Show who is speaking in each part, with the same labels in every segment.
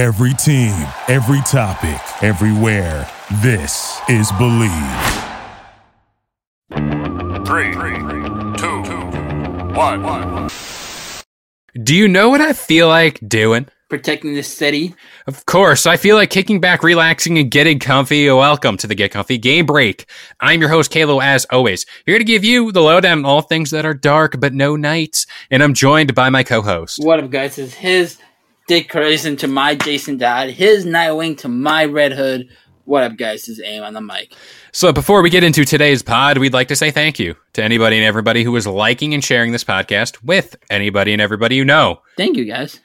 Speaker 1: Every team, every topic, everywhere. This is Bleav.
Speaker 2: Three, two, one.
Speaker 3: Do you know what I feel like doing?
Speaker 4: protecting the city.
Speaker 3: Of course, I feel like kicking back, relaxing, and getting comfy. Welcome to the Get Comfy Game Break. I'm your host, Kalo, as always, here to give you the lowdown on all things that are dark but no nights. And I'm joined by my co-host.
Speaker 4: What up, guys? This is his Dick Grayson to my Jason Todd, his Nightwing to my Red Hood. What up, guys? This is Aim on the mic.
Speaker 3: So before we get into today's pod, we'd like to say thank you to anybody and everybody who is liking and sharing this podcast with anybody and everybody you know.
Speaker 4: Thank you, guys.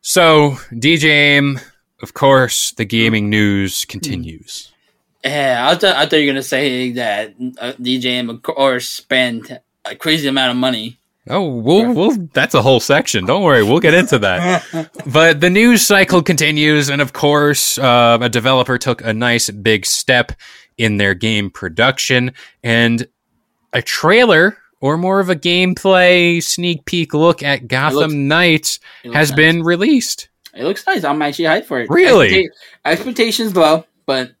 Speaker 3: So, DJ Aim, of course, the gaming news continues.
Speaker 4: Yeah, I thought, I thought you were gonna say that uh, DJ Aim, of course, spent a crazy amount of money.
Speaker 3: Oh, we'll, we'll, that's a whole section. Don't worry, we'll get into that. but the news cycle continues, and of course, uh, a developer took a nice big step in their game production, and a trailer or more of a gameplay sneak peek look at Gotham
Speaker 4: looks-
Speaker 3: Knights has
Speaker 4: nice.
Speaker 3: been released.
Speaker 4: It looks nice. I'm actually hyped for it.
Speaker 3: Really?
Speaker 4: Expecta- expectations low, but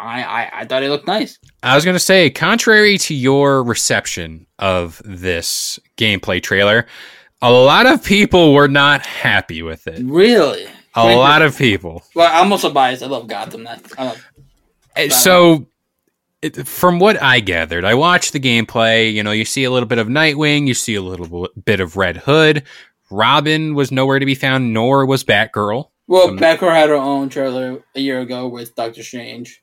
Speaker 4: I, I I thought it looked nice.
Speaker 3: I was going to say, contrary to your reception of this gameplay trailer, a lot of people were not happy with it.
Speaker 4: Really.
Speaker 3: A lot of people.
Speaker 4: Well, I'm also biased. I love Gotham. I love.
Speaker 3: Uh, So, it, from what I gathered, I watched the gameplay. You know, you see a little bit of Nightwing, you see a little bit of Red Hood. Robin was nowhere to be found, nor was Batgirl.
Speaker 4: Well,
Speaker 3: Um,
Speaker 4: Batgirl had her own trailer a year ago with Doctor Strange.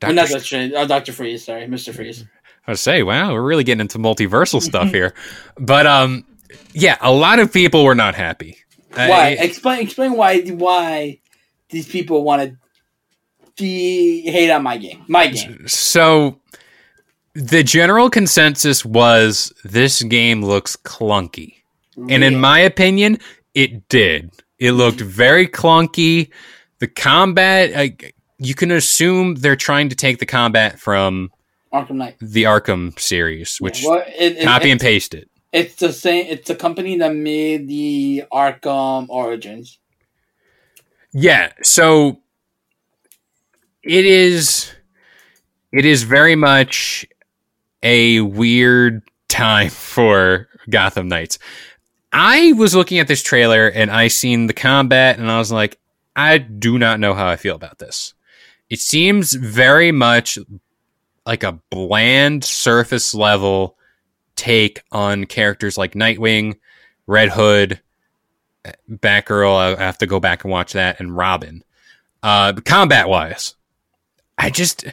Speaker 3: Dr.
Speaker 4: Not Doctor Strange. Uh, Freeze. Sorry, Mister Freeze.
Speaker 3: I would say, wow, we're really getting into multiversal stuff here. But um, yeah, a lot of people were not happy.
Speaker 4: Why? explain. Explain why. Why these people want to de- hate on my game. My game.
Speaker 3: So the general consensus was this game looks clunky. And in my opinion, it did. It looked very clunky. The combat, I, you can assume they're trying to take the combat from
Speaker 4: Arkham Knight.
Speaker 3: the Arkham series, which
Speaker 4: Well, it, it,
Speaker 3: copy and paste it.
Speaker 4: It's the same. It's the company that made the Arkham Origins.
Speaker 3: Yeah, so it is it is very much a weird time for Gotham Knights. I was looking at this trailer and I seen the combat and I was like, I do not know how I feel about this. It seems very much like a bland surface level take on characters like Nightwing, Red Hood, Batgirl. I have to go back and watch that, and Robin. Uh, combat wise, I just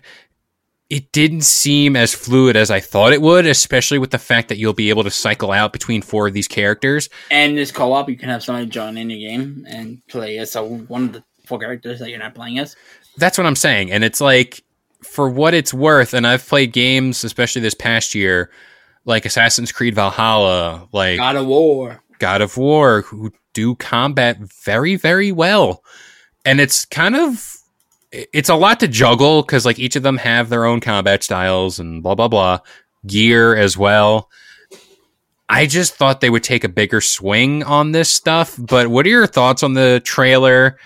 Speaker 3: it didn't seem as fluid as I thought it would, especially with the fact that you'll be able to cycle out between four of these characters.
Speaker 4: And this co-op, you can have somebody join in your game and play as one of the four characters that you're not playing as.
Speaker 3: That's what I'm saying, and it's like for what it's worth. And I've played games, especially this past year, like Assassin's Creed Valhalla, like
Speaker 4: God of War.
Speaker 3: God of War who do combat very, very well. And it's kind of it's a lot to juggle because like each of them have their own combat styles and blah blah blah. Gear as well. I just thought they would take a bigger swing on this stuff. But what are your thoughts on the trailer?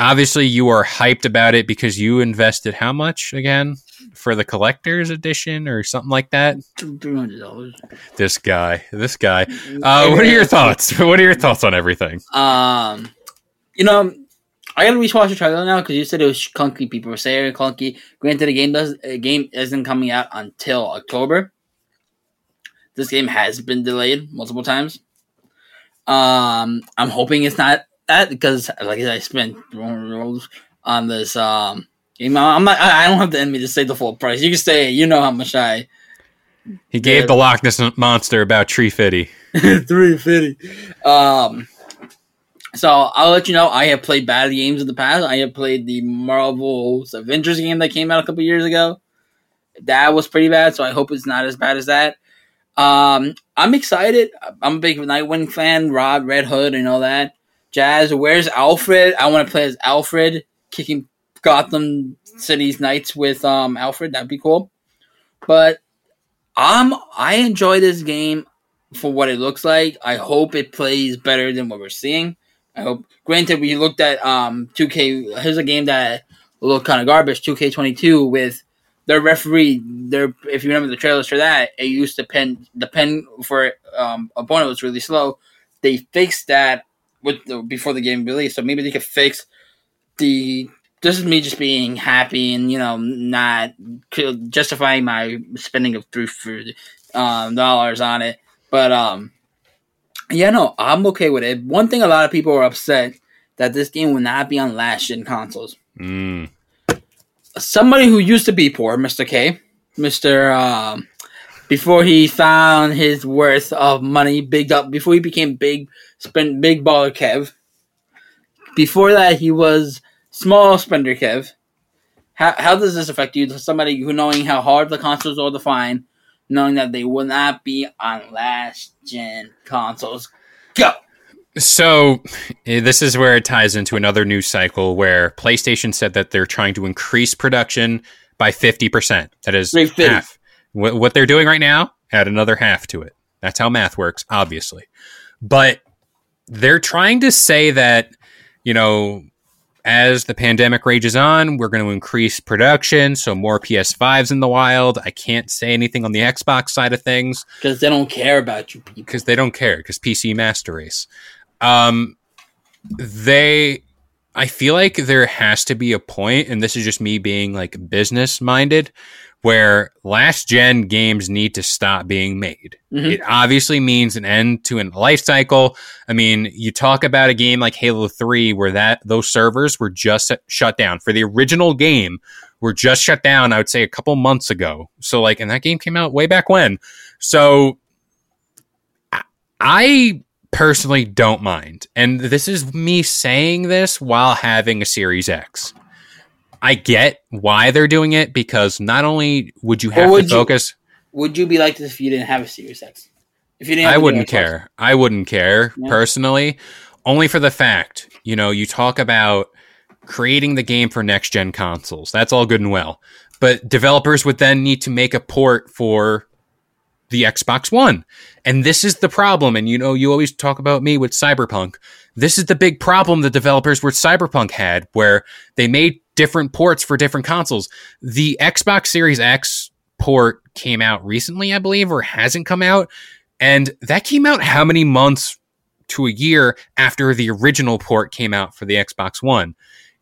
Speaker 3: Obviously, you are hyped about it because you invested how much again for the collector's edition or something like that?
Speaker 4: Three hundred dollars.
Speaker 3: This guy, this guy. Uh, what are your thoughts? What are your thoughts on everything?
Speaker 4: Um, you know, I gotta rewatch the trailer now because you said it was clunky. People were saying clunky. Granted, the game does the game isn't coming out until October. This game has been delayed multiple times. Um, I'm hoping it's not that because, like I spent on this um game. I'm not. I don't have the enemy to say the full price. You can say you know how much I
Speaker 3: He gave the Loch Ness monster about Tree Fitty.
Speaker 4: three fifty. Um, so I'll let you know. I have played bad games in the past. I have played the Marvel's Avengers game that came out a couple years ago. That was pretty bad. So I hope it's not as bad as that. Um, I'm excited. I'm a big Nightwing fan. Rob, Red Hood, and all that jazz. Where's Alfred? I want to play as Alfred, kicking Gotham City's Knights with um Alfred. That'd be cool. But I'm I enjoy this game for what it looks like. I hope it plays better than what we're seeing I hope. Granted, we looked at um 2K. Here's a game that looked kind of garbage. 2K22 with their referee. Their if you remember the trailers for that, it used to pen the pen for um opponent was really slow. They fixed that with the, before the game released, so maybe they could fix the. This is me just being happy and you know not justifying my spending of three um, dollars on it, but um yeah, no, I'm okay with it. One thing a lot of people are upset that this game will not be on last gen consoles.
Speaker 3: Mm.
Speaker 4: Somebody who used to be poor, Mr. K, Mr. Um, before he found his worth of money, big up, before he became big, spent big baller Kev. Before that, he was small spender Kev. How, how does this affect you? Somebody who knowing how hard the consoles are to find, knowing that they will not be on last gen consoles. Go.
Speaker 3: So, eh, this is where it ties into another news cycle where PlayStation said that they're trying to increase production by 50%. That is
Speaker 4: 350.
Speaker 3: half. What, what they're doing right now, add another half to it. That's how math works, obviously. But they're trying to say that, you know, as the pandemic rages on, we're going to increase production, so more PS5s in the wild. I can't say anything on the Xbox side of things
Speaker 4: Because they don't care about you people.
Speaker 3: because they don't care because PC master race. Um, they, I feel like there has to be a point, and this is just me being like business minded, where last gen games need to stop being made.
Speaker 4: Mhm.
Speaker 3: It obviously means an end to a life cycle. I mean, you talk about a game like Halo Three, where that those servers were just shut down for the original game. Were just shut down. I would say a couple months ago. So like, and that game came out way back when. So I personally don't mind. And this is me saying this while having a Series X. I get why they're doing it because not only would you have
Speaker 4: would
Speaker 3: to
Speaker 4: you-
Speaker 3: focus,
Speaker 4: Would you be like this if you didn't have a Series X? If you didn't, have
Speaker 3: I wouldn't care. I wouldn't care
Speaker 4: Yeah.
Speaker 3: personally, only for the fact, you know, you talk about creating the game for next gen consoles. That's all good and well. But developers would then need to make a port for the Xbox One. And this is the problem. And you know, you always talk about me with Cyberpunk. This is the big problem the developers with Cyberpunk had, where they made different ports for different consoles. The Xbox Series X port came out recently, I believe, or hasn't come out. And that came out how many months to a year after the original port came out for the Xbox One?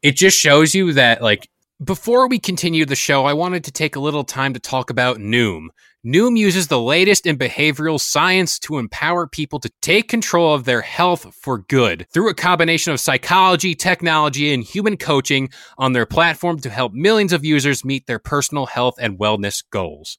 Speaker 3: It just shows you that, like, before we continue the show, I wanted to take a little time to talk about Noom. Noom uses the latest in behavioral science to empower people to take control of their health for good through a combination of psychology, technology, and human coaching on their platform to help millions of users meet their personal health and wellness goals.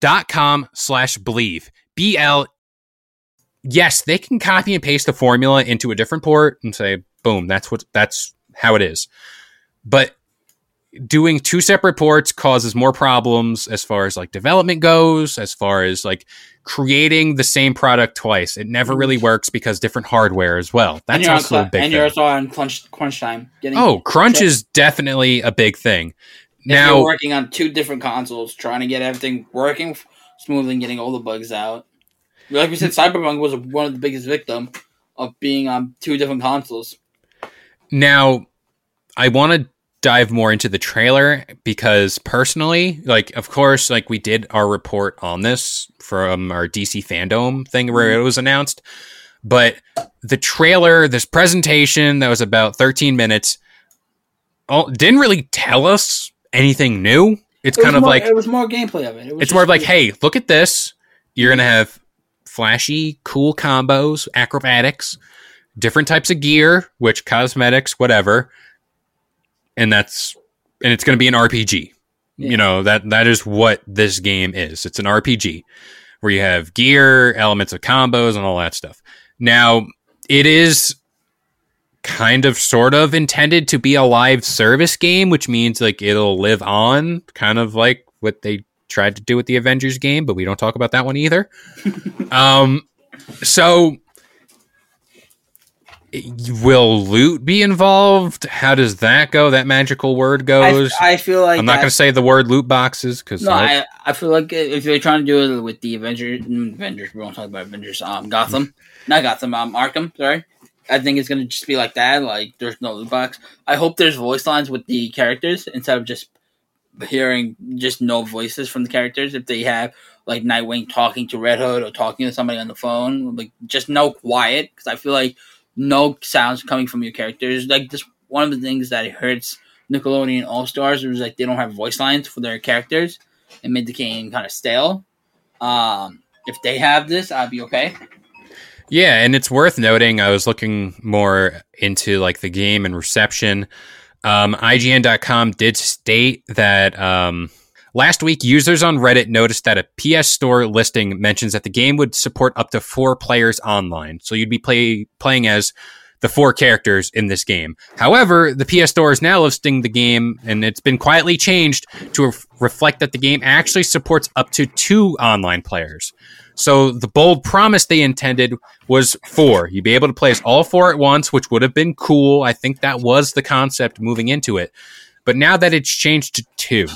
Speaker 3: dot com slash bleav. B-L yes, they can copy and paste the formula into a different port and say, boom, that's what that's how it is. But doing two separate ports causes more problems as far as like development goes, as far as like creating the same product twice. It never really mm-hmm. works because different hardware as well.
Speaker 4: and
Speaker 3: That's also
Speaker 4: on,
Speaker 3: a big
Speaker 4: and
Speaker 3: thing.
Speaker 4: you're also on crunch, crunch time. Getting,
Speaker 3: Oh, crunch is definitely a big thing. Now,
Speaker 4: working on two different consoles, trying to get everything working smoothly and getting all the bugs out. Like we said, Cyberpunk was one of the biggest victim of being on two different consoles.
Speaker 3: Now, I want to dive more into the trailer because personally, like, of course, like we did our report on this from our DC fandom thing where mm-hmm. it was announced, but the trailer, this presentation that was about 13 minutes, oh, didn't really tell us anything new. It's
Speaker 4: It
Speaker 3: kind of
Speaker 4: more-
Speaker 3: like
Speaker 4: it was more gameplay of it. it
Speaker 3: it's more like, hey, look at this. You're gonna have flashy, cool combos, acrobatics, different types of gear, which cosmetics, whatever, and that's and it's gonna be an RPG.
Speaker 4: Yeah.
Speaker 3: You know that that is what this game is. It's an RPG where you have gear, elements of combos, and all that stuff. Now it is kind of sort of intended to be a live service game, which means like it'll live on, kind of like what they tried to do with the Avengers game, but we don't talk about that one either. um, so will loot be involved? How does that go? That magical word goes.
Speaker 4: I feel like
Speaker 3: I'm not going to say the word loot boxes because
Speaker 4: No, I, I feel like if they're trying to do it with the Avengers, mm, Avengers, we won't talk about Avengers. Um, Gotham, not Gotham. Um, Arkham. Sorry, I think it's gonna just be like that. Like there's no loot box. I hope there's voice lines with the characters instead of just hearing just no voices from the characters. If they have like Nightwing talking to Red Hood or talking to somebody on the phone, like just no quiet because I feel like no sounds coming from your characters. Like this, one of the things that hurts Nickelodeon All Stars was like they don't have voice lines for their characters. It made the game kind of stale. Um, if they have this, I'd be okay.
Speaker 3: Yeah, and it's worth noting. I was looking more into like the game and reception. Um, IGN.com did state that um, last week users on Reddit noticed that a PS Store listing mentions that the game would support up to four players online. So you'd be play playing as the four characters in this game. However, the PS Store is now listing the game, and it's been quietly changed to ref- reflect that the game actually supports up to two online players. So the bold promise they intended was four. You'd be able to play as all four at once, which would have been cool. I think that was the concept moving into it. But now that it's changed to two,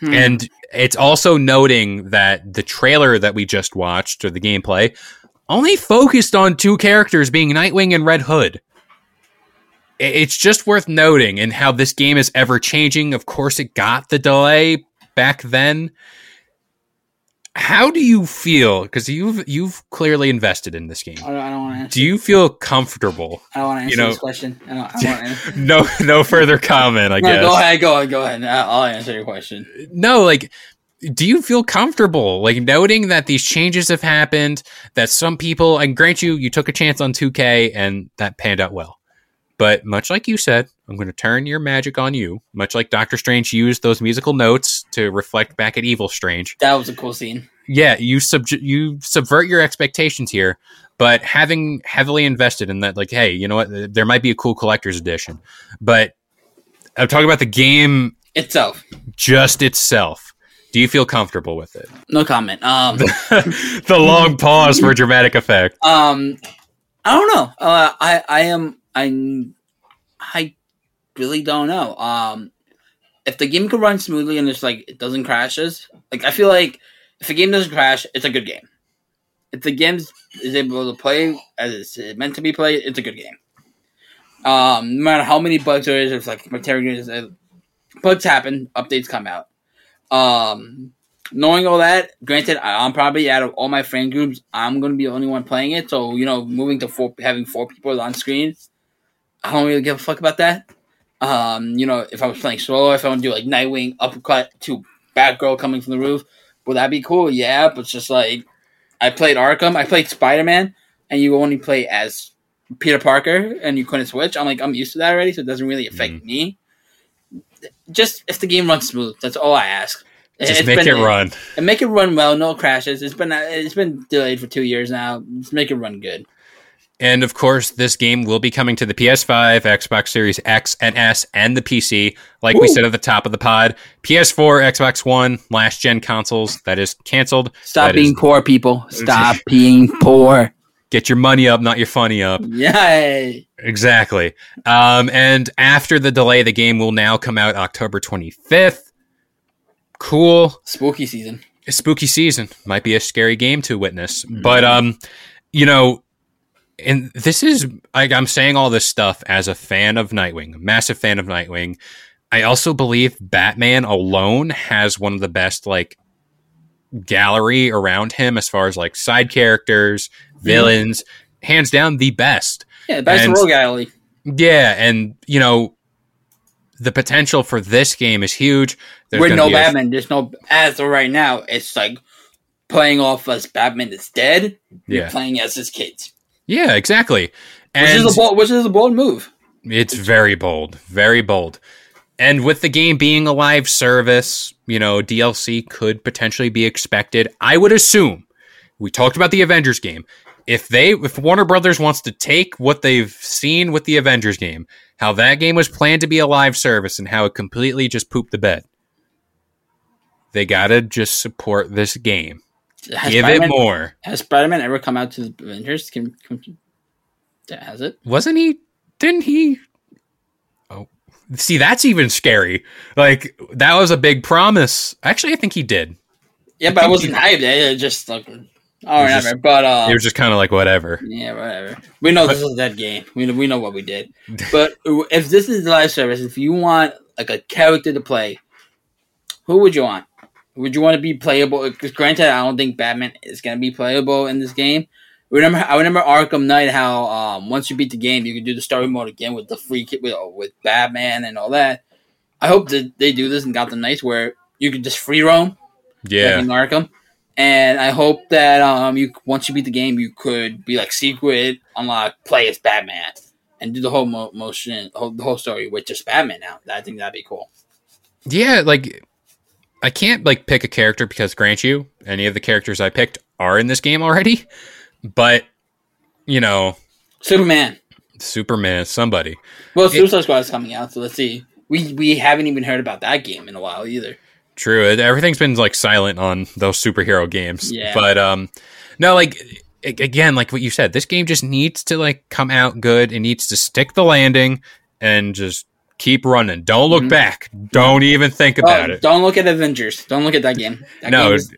Speaker 4: Hmm.
Speaker 3: and it's also noting that the trailer that we just watched, or the gameplay, only focused on two characters being Nightwing and Red Hood. It's just worth noting and how this game is ever changing. Of course, it got the delay back then. How do you feel? Because you've you've clearly invested in this game.
Speaker 4: I don't, don't want to.
Speaker 3: Do you feel comfortable?
Speaker 4: I don't want to answer
Speaker 3: you know-
Speaker 4: this question. I don't, I don't want to.
Speaker 3: No, no further comment. I
Speaker 4: No,
Speaker 3: guess.
Speaker 4: go ahead, go ahead, go ahead. I'll I'll answer your question.
Speaker 3: no, like, do you feel comfortable, like, noting that these changes have happened? That some people, and grant you, you took a chance on 2K and that panned out well. But much like you said, I'm going to turn your magic on you. Much like Doctor Strange used those musical notes to reflect back at Evil Strange.
Speaker 4: That was a cool scene.
Speaker 3: Yeah, you sub you subvert your expectations here, but having heavily invested in that, like, hey, you know what? There might be a cool collector's edition, but I'm talking about the game
Speaker 4: Itself,
Speaker 3: just itself. Do you feel comfortable with it?
Speaker 4: no comment. Um,
Speaker 3: the long pause for dramatic effect.
Speaker 4: um, I don't know. Uh, I, I am, I, I really don't know. Um, if the game could run smoothly and it's like it doesn't crashes, like I feel like if a game doesn't crash, it's a good game. If the game is able to play as it's meant to be played, it's a good game. Um, no matter how many bugs there is, if like materials, uh, bugs happen, updates come out. Um, knowing all that, granted, I'm probably out of all my friend groups, I'm gonna be the only one playing it. So you know, moving to four, having four people on screen, I don't really give a fuck about that. Um, you know, if I was playing solo, if I want to do like Nightwing uppercut to Batgirl coming from the roof, would that be cool? Yeah, but it's just like I played Arkham, I played Spider Man, and you only play as Peter Parker, and you couldn't switch. I'm like, I'm used to that already, so it doesn't really affect me. Just if the game runs smooth, that's all I ask.
Speaker 3: Just
Speaker 4: It's
Speaker 3: make
Speaker 4: been-
Speaker 3: it run.
Speaker 4: and make it run well, no crashes. It's been it's been delayed for two years now. Just make it run good.
Speaker 3: And of course, this game will be coming to the PS5, Xbox Series X and S, and the PC. Like we said at the top of the pod, PS4, Xbox One, last gen consoles. That is canceled.
Speaker 4: Stop
Speaker 3: That
Speaker 4: being
Speaker 3: is-
Speaker 4: poor, people. Stop being poor.
Speaker 3: Get your money up, not your funny up.
Speaker 4: Yay!
Speaker 3: Exactly. Um, and after the delay, the game will now come out October 25th. Cool.
Speaker 4: Spooky season.
Speaker 3: spooky season might be a scary game to witness but um you know and this is like I'm saying all this stuff as a fan of Nightwing, massive fan of Nightwing. I also believe Batman alone has one of the best like gallery around him as far as like side characters, mm-hmm. villains, hands down the best.
Speaker 4: Yeah, best
Speaker 3: And-
Speaker 4: rogue alley.
Speaker 3: Yeah, and you know the potential for this game is huge. There's
Speaker 4: With no
Speaker 3: be a-
Speaker 4: Batman, there's no as of right now. It's like playing off as Batman is dead. You're
Speaker 3: Yeah.
Speaker 4: playing as his kids,
Speaker 3: yeah, exactly.
Speaker 4: which is a bold, which is a bold move.
Speaker 3: It's very bold, very bold. And with the game being a live service, you know, DLC could potentially be expected. I would assume. We talked about the Avengers game. If they if Warner Brothers wants to take what they've seen with the Avengers game, how that game was planned to be a live service and how it completely just pooped the bed. They got to just support this game.
Speaker 4: Has
Speaker 3: Give
Speaker 4: Spider-Man,
Speaker 3: it more.
Speaker 4: Has Spider-Man ever come out to the Avengers? Can, can, has it?
Speaker 3: Wasn't he? Didn't he? Oh, see, that's even scary. Like that was a big promise. Actually, I think he did.
Speaker 4: Yeah, but I wasn't
Speaker 3: he-
Speaker 4: hyped. It just like, oh, whatever.
Speaker 3: just-
Speaker 4: but uh,
Speaker 3: It was just kind of like whatever.
Speaker 4: yeah, whatever. We know this is that game. We know, we know what we did. But if this is the live service, if you want like a character to play, who would you want? Would you want to be playable? Because granted, I don't think Batman is going to be playable in this game. Remember, I remember Arkham Knight. How um, once you beat the game, you can do the story mode again with the free kit with, with Batman and all that. I hope that they do this in Gotham Knights where you can just free roam
Speaker 3: Yeah,
Speaker 4: in Arkham. And I hope that um you once you beat the game, you could be like secret, unlock, play as Batman, and do the whole mo- motion, whole, the whole story with just Batman now. I think that'd be cool.
Speaker 3: yeah. Like I can't like pick a character because grant you, any of the characters I picked are in this game already. But you know,
Speaker 4: Superman.
Speaker 3: Superman, somebody.
Speaker 4: Well, Suicide Squad is coming out, so let's see. We we haven't even heard about that game in a while either.
Speaker 3: True. Everything's been like silent on those superhero games.
Speaker 4: Yeah.
Speaker 3: But um no like again like what you said, this game just needs to like come out good. It needs to stick the landing and just keep running. Don't look
Speaker 4: Mhm.
Speaker 3: back. Don't even think about
Speaker 4: Oh,
Speaker 3: it.
Speaker 4: Don't look at Avengers. Don't look at that game. That
Speaker 3: No,
Speaker 4: game is-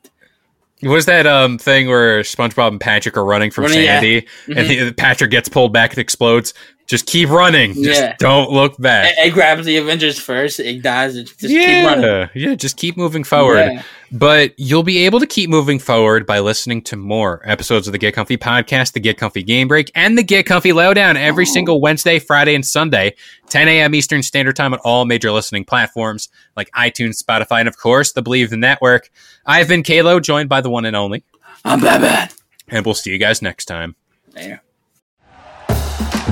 Speaker 3: Was that um thing where SpongeBob and Patrick are running from
Speaker 4: Running, yeah.
Speaker 3: Sandy and
Speaker 4: Mhm.
Speaker 3: the, Patrick gets pulled back and explodes? Just keep running. Just
Speaker 4: Yeah.
Speaker 3: don't look back.
Speaker 4: it, it grabs the Avengers first. It dies. It just
Speaker 3: yeah,
Speaker 4: keep running.
Speaker 3: yeah, just keep moving forward.
Speaker 4: Yeah.
Speaker 3: But you'll be able to keep moving forward by listening to more episodes of the Get Comfy podcast, the Get Comfy Game Break, and the Get Comfy Lowdown every single Wednesday, Friday, and Sunday, 10 a.m. Eastern Standard Time on all major listening platforms like iTunes, Spotify, and of course the Bleav the Network. I've been Kalo, joined by the one and only,
Speaker 4: I'm Batman.
Speaker 3: and we'll see you guys next time.
Speaker 4: There.